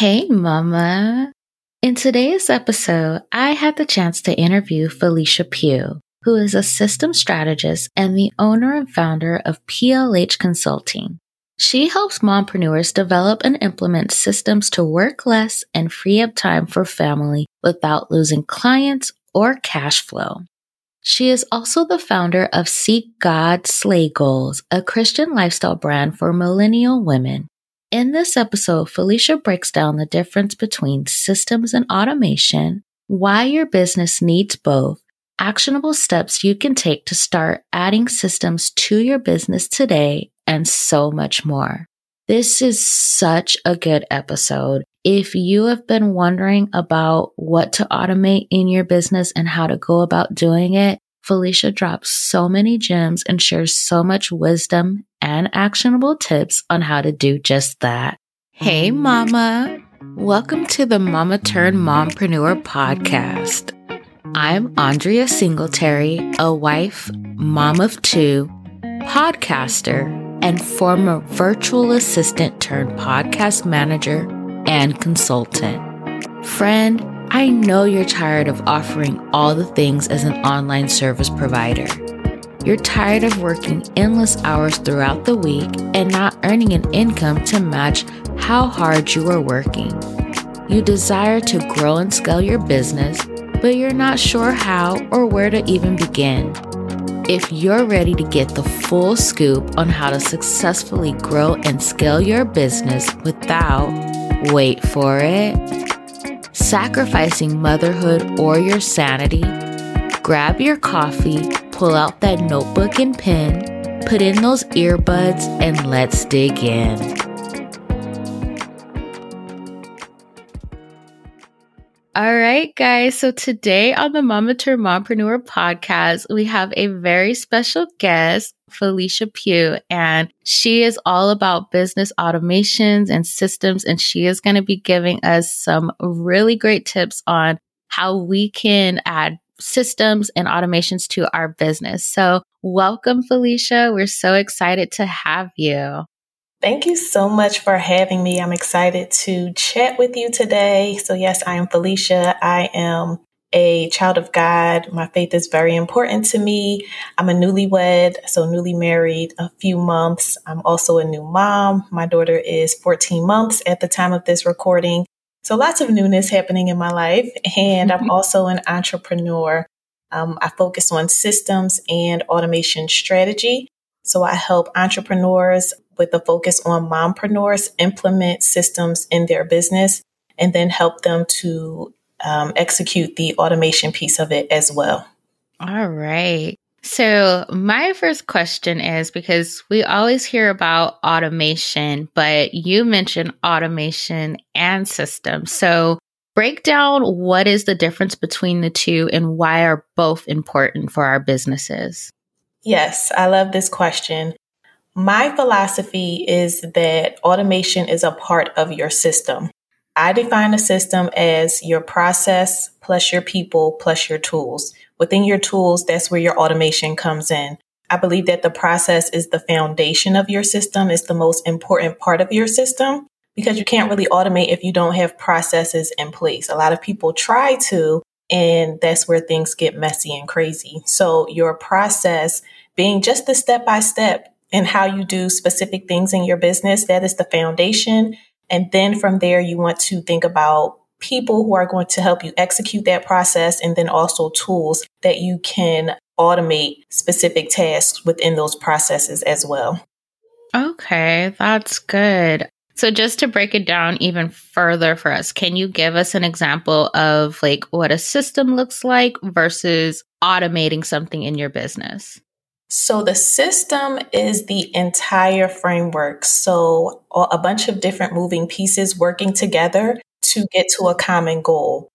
Hey, Mama. In today's episode, I had the chance to interview Phylicia Pough, who is a system strategist and the owner and founder of PLH Consulting. She helps mompreneurs develop and implement systems to work less and free up time for family without losing clients or cash flow. She is also the founder of Seek God Slay Goals, a Christian lifestyle brand for millennial women. In this episode, Phylicia breaks down the difference between systems and automation, why your business needs both, actionable steps you can take to start adding systems to your business today, and so much more. This is such a good episode. If you have been wondering about what to automate in your business and how to go about doing it, Phylicia drops so many gems and shares so much wisdom and actionable tips on how to do just that. Hey, mm. Mama. Welcome to the Mama Turned Mompreneur podcast. I'm Andrea Singletary, a wife, mom of two, podcaster, and former virtual assistant turned podcast manager and consultant. Friend, I know you're tired of offering all the things as an online service provider. You're tired of working endless hours throughout the week and not earning an income to match how hard you are working. You desire to grow and scale your business, but you're not sure how or where to even begin. If you're ready to get the full scoop on how to successfully grow and scale your business without, wait for it, sacrificing motherhood or your sanity, grab your coffee, pull out that notebook and pen, put in those earbuds, and let's dig in. All right, guys. So today on the Mama Mompreneur podcast, we have a very special guest, Phylicia Pough, and she is all about business automations and systems. And she is going to be giving us some really great tips on how we can add systems and automations to our business. So welcome, Phylicia. We're so excited to have you. Thank you so much for having me. I'm excited to chat with you today. So, yes, I am Felicia. I am a child of God. My faith is very important to me. I'm a newlywed, so newly married a few months. I'm also a new mom. My daughter is 14 months at the time of this recording. So, lots of newness happening in my life. And I'm also an entrepreneur. Um, I focus on systems and automation strategy. So, I help entrepreneurs with a focus on mompreneurs implement systems in their business and then help them to um, execute the automation piece of it as well. All right. So, my first question is because we always hear about automation, but you mentioned automation and systems. So, break down what is the difference between the two and why are both important for our businesses? Yes, I love this question. My philosophy is that automation is a part of your system. I define a system as your process plus your people plus your tools. Within your tools, that's where your automation comes in. I believe that the process is the foundation of your system, is the most important part of your system because you can't really automate if you don't have processes in place. A lot of people try to, and that's where things get messy and crazy. So your process being just the step by step and how you do specific things in your business. That is the foundation. And then from there, you want to think about people who are going to help you execute that process and then also tools that you can automate specific tasks within those processes as well. Okay, that's good. So just to break it down even further for us, can you give us an example of like what a system looks like versus automating something in your business? So the system is the entire framework. So a bunch of different moving pieces working together to get to a common goal.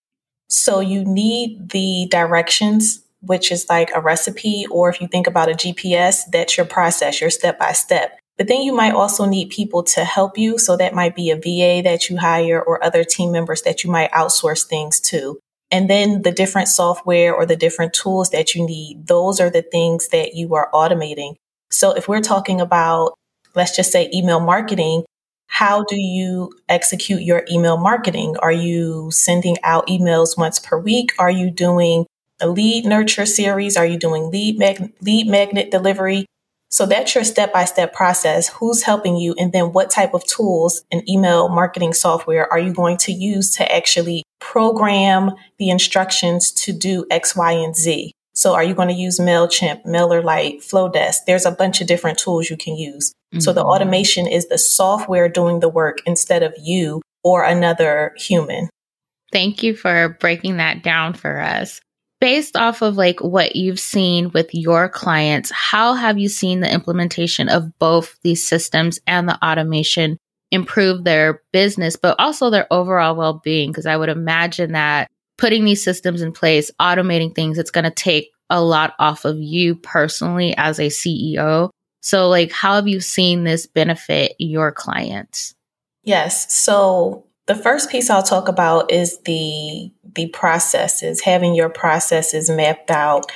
So you need the directions, which is like a recipe, or if you think about a GPS, that's your process, your step by step. But then you might also need people to help you. So that might be a VA that you hire or other team members that you might outsource things to. And then the different software or the different tools that you need, those are the things that you are automating. So if we're talking about, let's just say email marketing, how do you execute your email marketing? Are you sending out emails once per week? Are you doing a lead nurture series? Are you doing lead mag- lead magnet delivery? So that's your step by step process. Who's helping you? And then what type of tools and email marketing software are you going to use to actually program the instructions to do X, Y, and Z? So are you going to use MailChimp, MailerLite, Flodesk? There's a bunch of different tools you can use. Mm-hmm. So the mm-hmm. automation is the software doing the work instead of you or another human. Thank you for breaking that down for us. Based off of like what you've seen with your clients, how have you seen the implementation of both these systems and the automation improve their business, but also their overall well being? Because I would imagine that putting these systems in place, automating things, it's going to take a lot off of you personally as a CEO. So, like, how have you seen this benefit your clients? Yes. So, the first piece I'll talk about is the the processes, having your processes mapped out.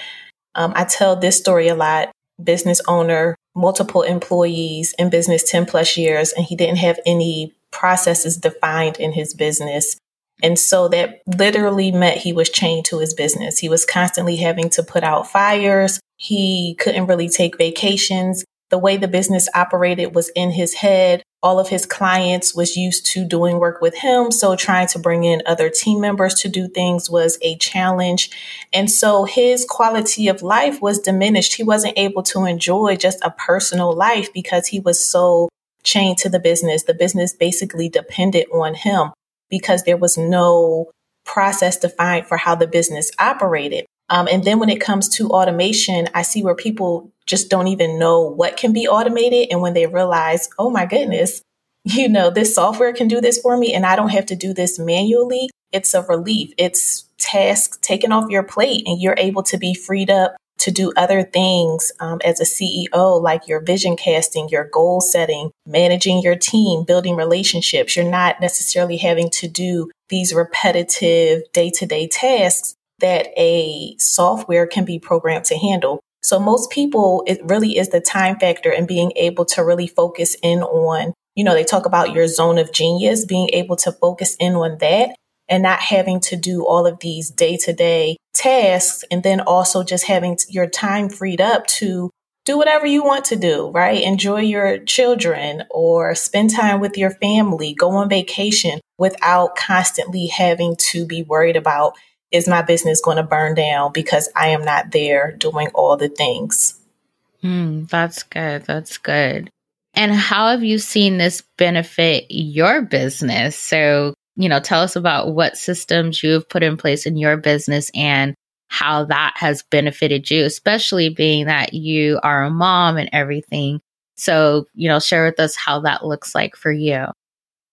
Um, I tell this story a lot. Business owner, multiple employees in business 10 plus years, and he didn't have any processes defined in his business. And so that literally meant he was chained to his business. He was constantly having to put out fires. He couldn't really take vacations. The way the business operated was in his head. All of his clients was used to doing work with him. So trying to bring in other team members to do things was a challenge. And so his quality of life was diminished. He wasn't able to enjoy just a personal life because he was so chained to the business. The business basically depended on him because there was no process defined for how the business operated. Um, and then when it comes to automation, I see where people just don't even know what can be automated. And when they realize, oh my goodness, you know, this software can do this for me and I don't have to do this manually, it's a relief. It's tasks taken off your plate and you're able to be freed up to do other things um, as a CEO, like your vision casting, your goal setting, managing your team, building relationships. You're not necessarily having to do these repetitive day to day tasks that a software can be programmed to handle. So most people, it really is the time factor and being able to really focus in on, you know, they talk about your zone of genius, being able to focus in on that and not having to do all of these day to day tasks. And then also just having your time freed up to do whatever you want to do, right? Enjoy your children or spend time with your family, go on vacation without constantly having to be worried about is my business going to burn down because I am not there doing all the things. Mm, that's good. That's good. And how have you seen this benefit your business? So, you know, tell us about what systems you have put in place in your business and how that has benefited you, especially being that you are a mom and everything. So, you know, share with us how that looks like for you.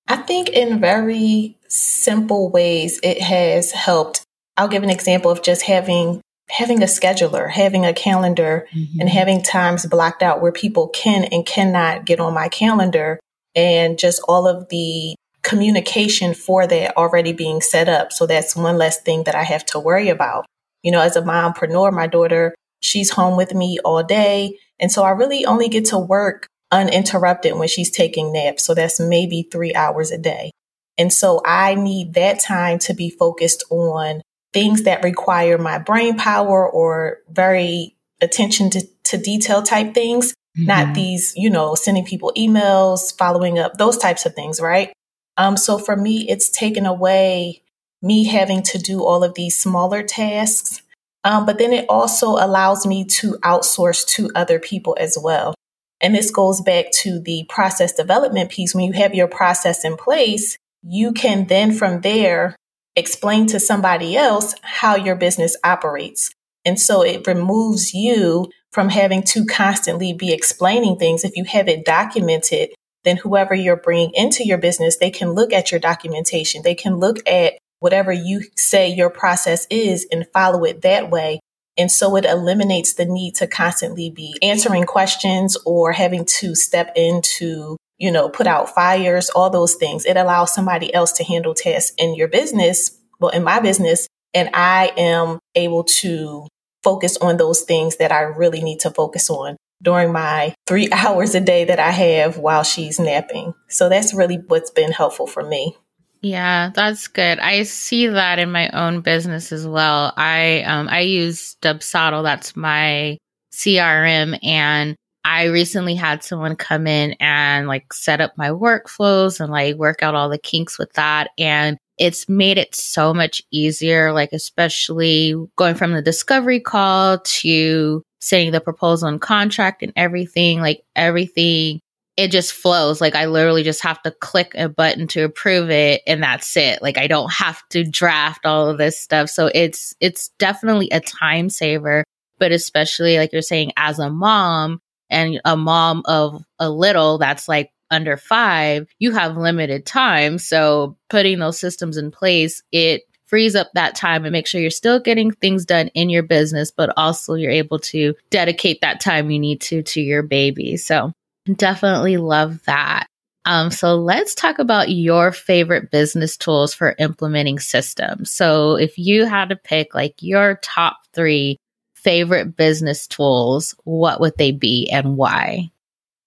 I think in very simple ways, it has helped I'll give an example of just having having a scheduler, having a calendar mm-hmm. and having times blocked out where people can and cannot get on my calendar and just all of the communication for that already being set up. So that's one less thing that I have to worry about. You know, as a mompreneur, my daughter, she's home with me all day. And so I really only get to work uninterrupted when she's taking naps. So that's maybe three hours a day. And so I need that time to be focused on things that require my brain power or very attention to, to detail type things, mm-hmm. not these, you know, sending people emails, following up, those types of things, right? Um, so for me, it's taken away me having to do all of these smaller tasks. Um, but then it also allows me to outsource to other people as well. And this goes back to the process development piece. When you have your process in place, you can then from there explain to somebody else how your business operates. And so it removes you from having to constantly be explaining things. If you have it documented, then whoever you're bringing into your business, they can look at your documentation. They can look at whatever you say your process is and follow it that way. And so it eliminates the need to constantly be answering questions or having to step into you know, put out fires, all those things. It allows somebody else to handle tasks in your business, well, in my business, and I am able to focus on those things that I really need to focus on. during my three hours a day that I have while she's napping. So that's really what's been helpful for me. Yeah, that's good. I see that in my own business as well. I um I use Dubsado, that's my CRM and I recently had someone come in and like set up my workflows and like work out all the kinks with that and it's made it so much easier like especially going from the discovery call to sending the proposal and contract and everything like everything it just flows. Like I literally just have to click a button to approve it and that's it. Like I don't have to draft all of this stuff. So it's it's definitely a time saver, but especially like you're saying as a mom and a mom of a little that's like under 5, you have limited time. So putting those systems in place, it frees up that time and make sure you're still getting things done in your business, but also you're able to dedicate that time you need to to your baby. So Definitely love that. Um, so let's talk about your favorite business tools for implementing systems. So if you had to pick like your top three favorite business tools, what would they be and why?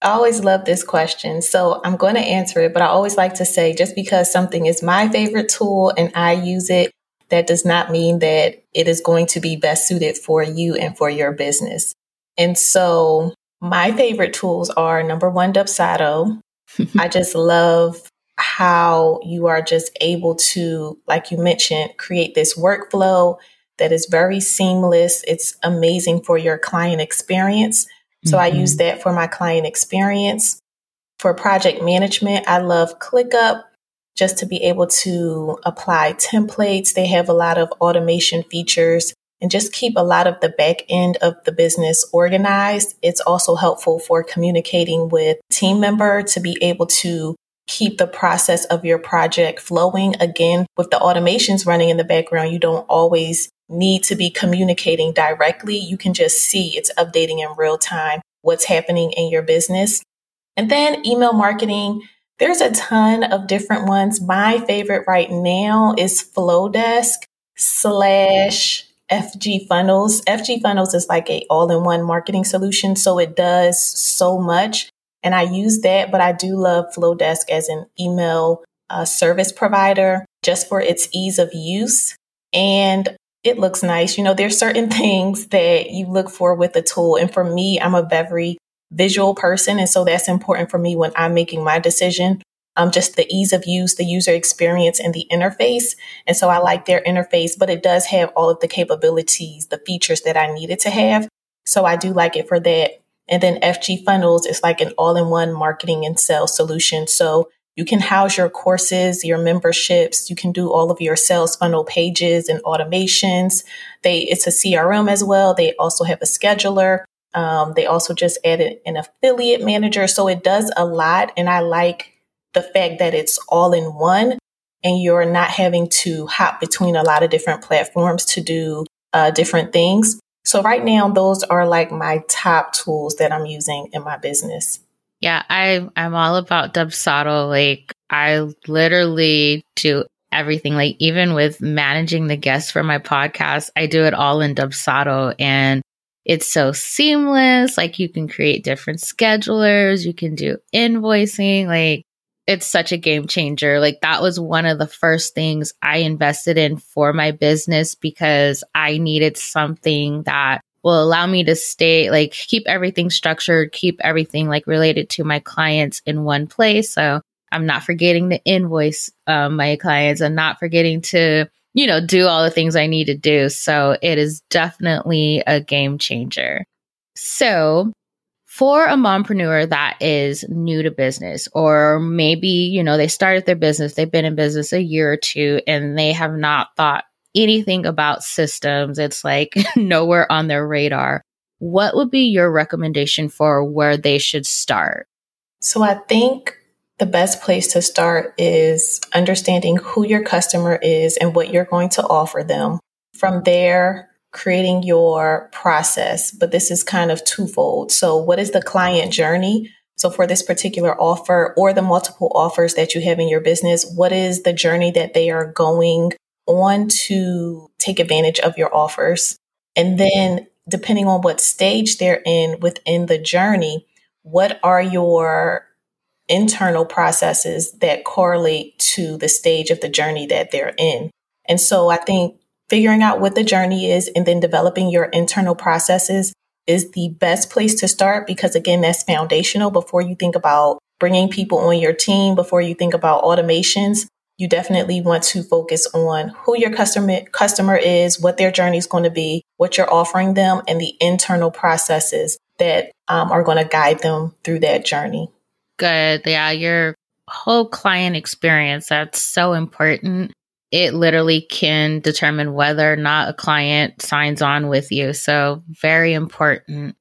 I always love this question. So I'm going to answer it, but I always like to say just because something is my favorite tool and I use it, that does not mean that it is going to be best suited for you and for your business. And so my favorite tools are number one, Dubsado. I just love how you are just able to, like you mentioned, create this workflow that is very seamless. It's amazing for your client experience. So mm-hmm. I use mm-hmm. that for my client experience. For project management, I love ClickUp just to be able to apply templates. They have a lot of automation features and just keep a lot of the back end of the business organized. It's also helpful for communicating with team member to be able to keep the process of your project flowing. Again, with the automations running in the background, you don't always need to be communicating directly. You can just see it's updating in real time what's happening in your business. And then email marketing. There's a ton of different ones. My favorite right now is Flodesk slash FG Funnels. FG Funnels is like a all-in-one marketing solution, so it does so much. And I use that, but I do love Flodesk as an email uh, service provider just for its ease of use. And it looks nice. You know, there's certain things that you look for with a tool. And for me, I'm a very visual person. And so that's important for me when I'm making my decision um, just the ease of use, the user experience, and the interface. And so I like their interface, but it does have all of the capabilities, the features that I needed to have. So I do like it for that. And then FG Funnels is like an all in one marketing and sales solution. So you can house your courses, your memberships. You can do all of your sales funnel pages and automations. They, it's a CRM as well. They also have a scheduler. Um, they also just added an affiliate manager. So it does a lot. And I like the fact that it's all in one and you're not having to hop between a lot of different platforms to do uh, different things. So right now, those are like my top tools that I'm using in my business. Yeah, I I'm all about Dubsado. Like I literally do everything. Like even with managing the guests for my podcast, I do it all in Dubsado and it's so seamless. Like you can create different schedulers, you can do invoicing. Like it's such a game changer. Like that was one of the first things I invested in for my business because I needed something that will allow me to stay like keep everything structured, keep everything like related to my clients in one place. So I'm not forgetting to invoice um, my clients and not forgetting to, you know, do all the things I need to do. So it is definitely a game changer. So for a mompreneur that is new to business, or maybe, you know, they started their business, they've been in business a year or two, and they have not thought anything about systems, it's like nowhere on their radar. What would be your recommendation for where they should start? So I think the best place to start is understanding who your customer is and what you're going to offer them. From there, creating your process, but this is kind of twofold. So, what is the client journey? So, for this particular offer or the multiple offers that you have in your business, what is the journey that they are going on to take advantage of your offers? And then depending on what stage they're in within the journey, what are your internal processes that correlate to the stage of the journey that they're in? And so I think figuring out what the journey is and then developing your internal processes is the best place to start because again, that's foundational before you think about bringing people on your team, before you think about automations. You definitely want to focus on who your customer customer is, what their journey is going to be, what you're offering them, and the internal processes that um, are going to guide them through that journey. Good. Yeah, your whole client experience, that's so important. It literally can determine whether or not a client signs on with you. So, very important.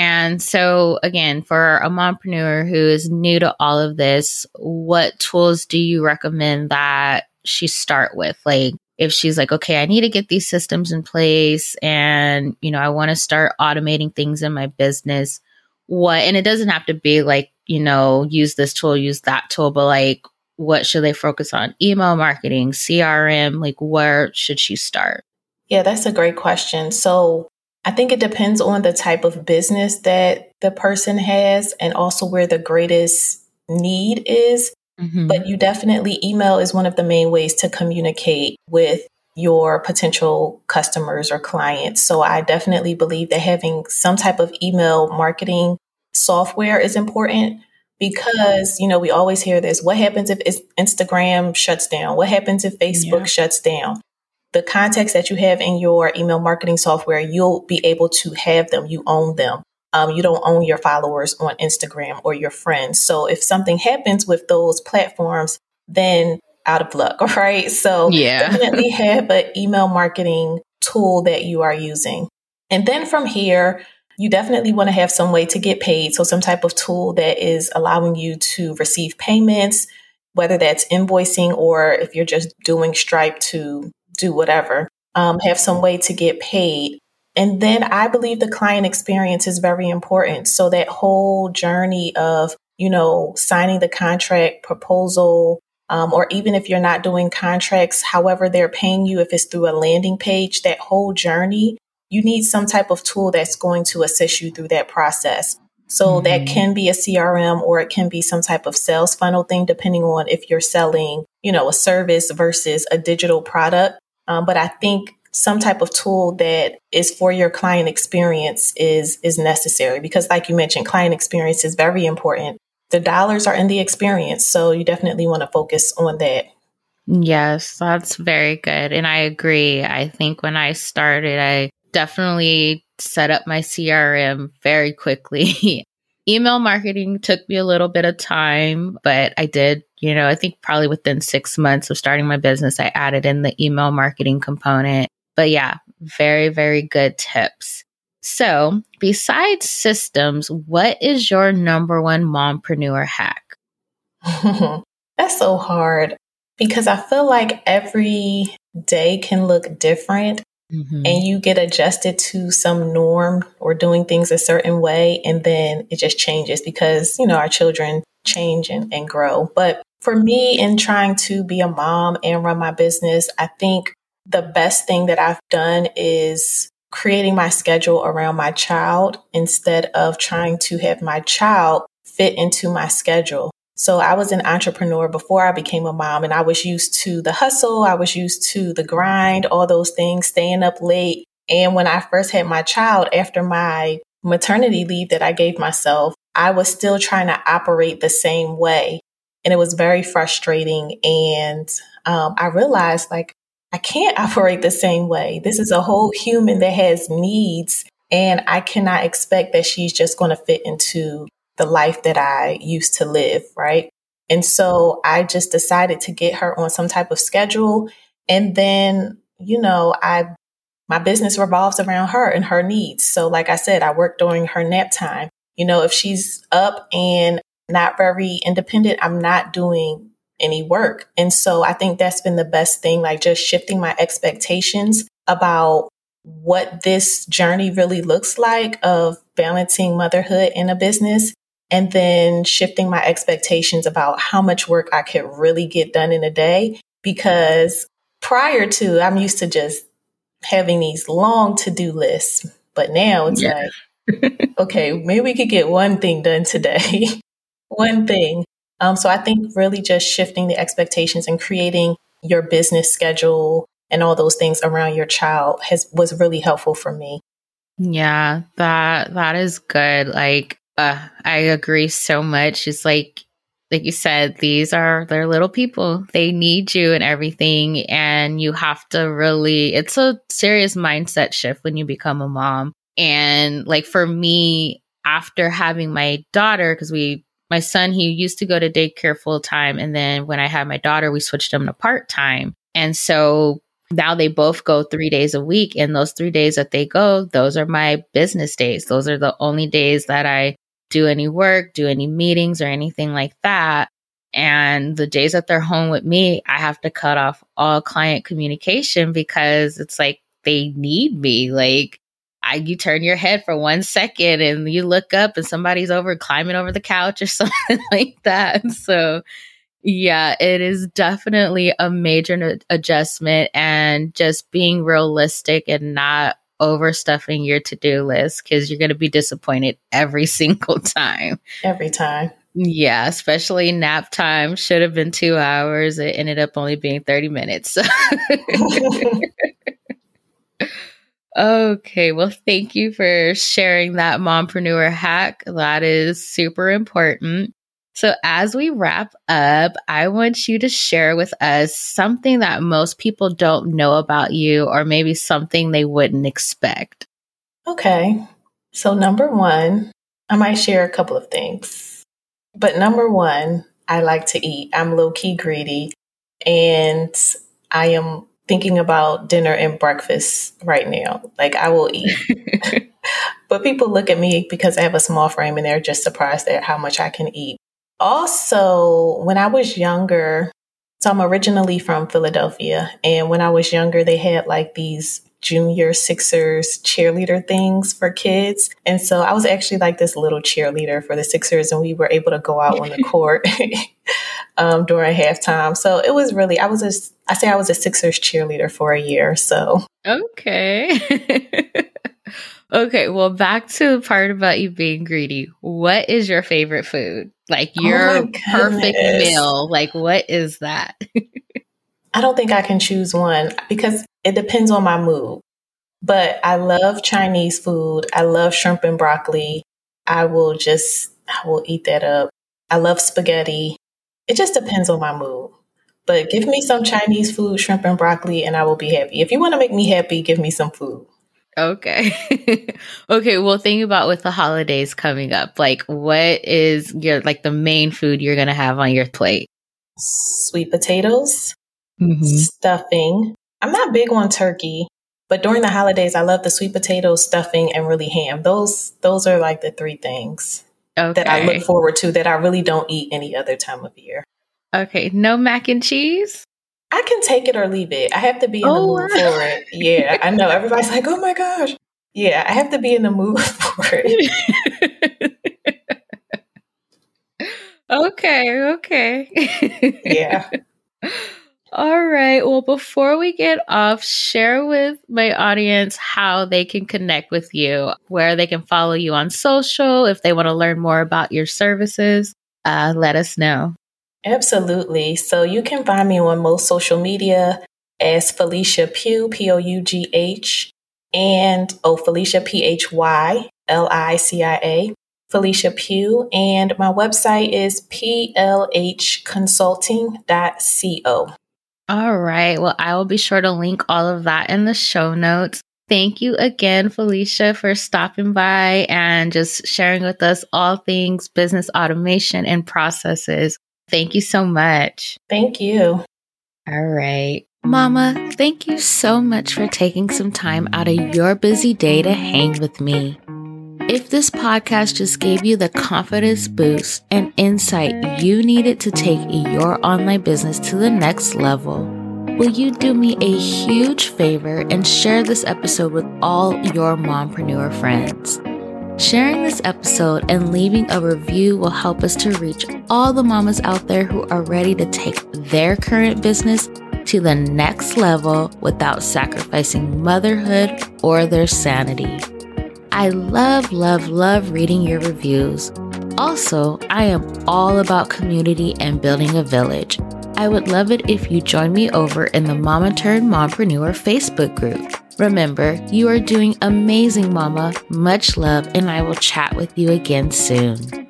And so, again, for a mompreneur who is new to all of this, what tools do you recommend that she start with? Like, if she's like, okay, I need to get these systems in place and, you know, I want to start automating things in my business, what, and it doesn't have to be like, you know, use this tool, use that tool, but like, what should they focus on? Email marketing, CRM, like, where should she start? Yeah, that's a great question. So, I think it depends on the type of business that the person has and also where the greatest need is. Mm-hmm. But you definitely, email is one of the main ways to communicate with your potential customers or clients. So I definitely believe that having some type of email marketing software is important because, you know, we always hear this. What happens if Instagram shuts down? What happens if Facebook yeah. shuts down? The contacts that you have in your email marketing software, you'll be able to have them. You own them. Um, you don't own your followers on Instagram or your friends. So if something happens with those platforms, then out of luck, right? So yeah. definitely have an email marketing tool that you are using. And then from here, you definitely want to have some way to get paid. So some type of tool that is allowing you to receive payments, whether that's invoicing or if you're just doing Stripe to do whatever, um, have some way to get paid. And then I believe the client experience is very important. So that whole journey of, you know, signing the contract proposal, um, or even if you're not doing contracts, however they're paying you, if it's through a landing page, that whole journey, you need some type of tool that's going to assist you through that process. So mm-hmm. that can be a CRM or it can be some type of sales funnel thing, depending on if you're selling, you know, a service versus a digital product. Um, but I think some type of tool that is for your client experience is is necessary because like you mentioned client experience is very important. The dollars are in the experience so you definitely want to focus on that. Yes that's very good and i agree. I think when i started i definitely set up my crm very quickly email marketing took me a little bit of time but i did you know i think probably within six months of starting my business i added in the email marketing component but yeah, very, very good tips. So, besides systems, what is your number one mompreneur hack? That's so hard because I feel like every day can look different mm-hmm. and you get adjusted to some norm or doing things a certain way and then it just changes because, you know, our children change and, and grow. But for me, in trying to be a mom and run my business, I think the best thing that I've done is creating my schedule around my child instead of trying to have my child fit into my schedule. So I was an entrepreneur before I became a mom and I was used to the hustle. I was used to the grind, all those things, staying up late. And when I first had my child after my maternity leave that I gave myself, I was still trying to operate the same way. And it was very frustrating. And um, I realized like, I can't operate the same way. This is a whole human that has needs, and I cannot expect that she's just going to fit into the life that I used to live, right? And so I just decided to get her on some type of schedule. And then, you know, I, my business revolves around her and her needs. So, like I said, I work during her nap time. You know, if she's up and not very independent, I'm not doing any work. And so I think that's been the best thing, like just shifting my expectations about what this journey really looks like of balancing motherhood in a business and then shifting my expectations about how much work I could really get done in a day. Because prior to, I'm used to just having these long to do lists. But now it's yeah. like, okay, maybe we could get one thing done today. one thing. Um, so I think really just shifting the expectations and creating your business schedule and all those things around your child has was really helpful for me. Yeah, that that is good. Like uh, I agree so much. It's like like you said, these are they're little people. They need you and everything. And you have to really it's a serious mindset shift when you become a mom. And like for me, after having my daughter, because we my son, he used to go to daycare full time. And then when I had my daughter, we switched him to part time. And so now they both go three days a week. And those three days that they go, those are my business days. Those are the only days that I do any work, do any meetings or anything like that. And the days that they're home with me, I have to cut off all client communication because it's like they need me. Like I, you turn your head for one second and you look up and somebody's over climbing over the couch or something like that. So yeah, it is definitely a major adjustment and just being realistic and not overstuffing your to-do list because you're going to be disappointed every single time. Every time. Yeah, especially nap time should have been two hours. It ended up only being 30 minutes. okay, well, thank you for sharing that mompreneur hack. That is super important. So, as we wrap up, I want you to share with us something that most people don't know about you, or maybe something they wouldn't expect. Okay. So, number one, I might share a couple of things. But number one, I like to eat. I'm low key greedy, and I am thinking about dinner and breakfast right now. Like, I will eat. but people look at me because I have a small frame and they're just surprised at how much I can eat. Also, when I was younger, so I'm originally from Philadelphia, and when I was younger, they had like these junior Sixers cheerleader things for kids. And so I was actually like this little cheerleader for the Sixers, and we were able to go out on the court um, during halftime. So it was really, I was a, I say I was a Sixers cheerleader for a year. So, okay. Okay, well, back to the part about you being greedy. What is your favorite food? Like oh your oh perfect meal. Like, what is that? I don't think I can choose one because it depends on my mood. But I love Chinese food. I love shrimp and broccoli. I will just, I will eat that up. I love spaghetti. It just depends on my mood. But give me some Chinese food, shrimp and broccoli, and I will be happy. If you want to make me happy, give me some food. Okay. okay. Well, think about with the holidays coming up. Like, what is your like the main food you're gonna have on your plate? Sweet potatoes, mm-hmm. stuffing. I'm not big on turkey, but during the holidays, I love the sweet potatoes, stuffing, and really ham. Those those are like the three things okay. that I look forward to that I really don't eat any other time of year. Okay. No mac and cheese. I can take it or leave it. I have to be in oh, the mood wow. for it. Yeah, I know. Everybody's like, oh my gosh. Yeah, I have to be in the mood for it. okay, okay. yeah. All right. Well, before we get off, share with my audience how they can connect with you, where they can follow you on social, if they want to learn more about your services. Uh, let us know. Absolutely. So you can find me on most social media as Phylicia Pough, P O U G H, and oh, Felicia P H Y L I C I A, Felicia Pugh. And my website is plhconsulting.co. All right. Well, I will be sure to link all of that in the show notes. Thank you again, Felicia, for stopping by and just sharing with us all things business automation and processes. Thank you so much. Thank you. All right. Mama, thank you so much for taking some time out of your busy day to hang with me. If this podcast just gave you the confidence boost and insight you needed to take your online business to the next level, will you do me a huge favor and share this episode with all your mompreneur friends? Sharing this episode and leaving a review will help us to reach all the mamas out there who are ready to take their current business to the next level without sacrificing motherhood or their sanity. I love, love, love reading your reviews. Also, I am all about community and building a village. I would love it if you join me over in the Mama Turned Mompreneur Facebook group. Remember, you are doing amazing, Mama. Much love, and I will chat with you again soon.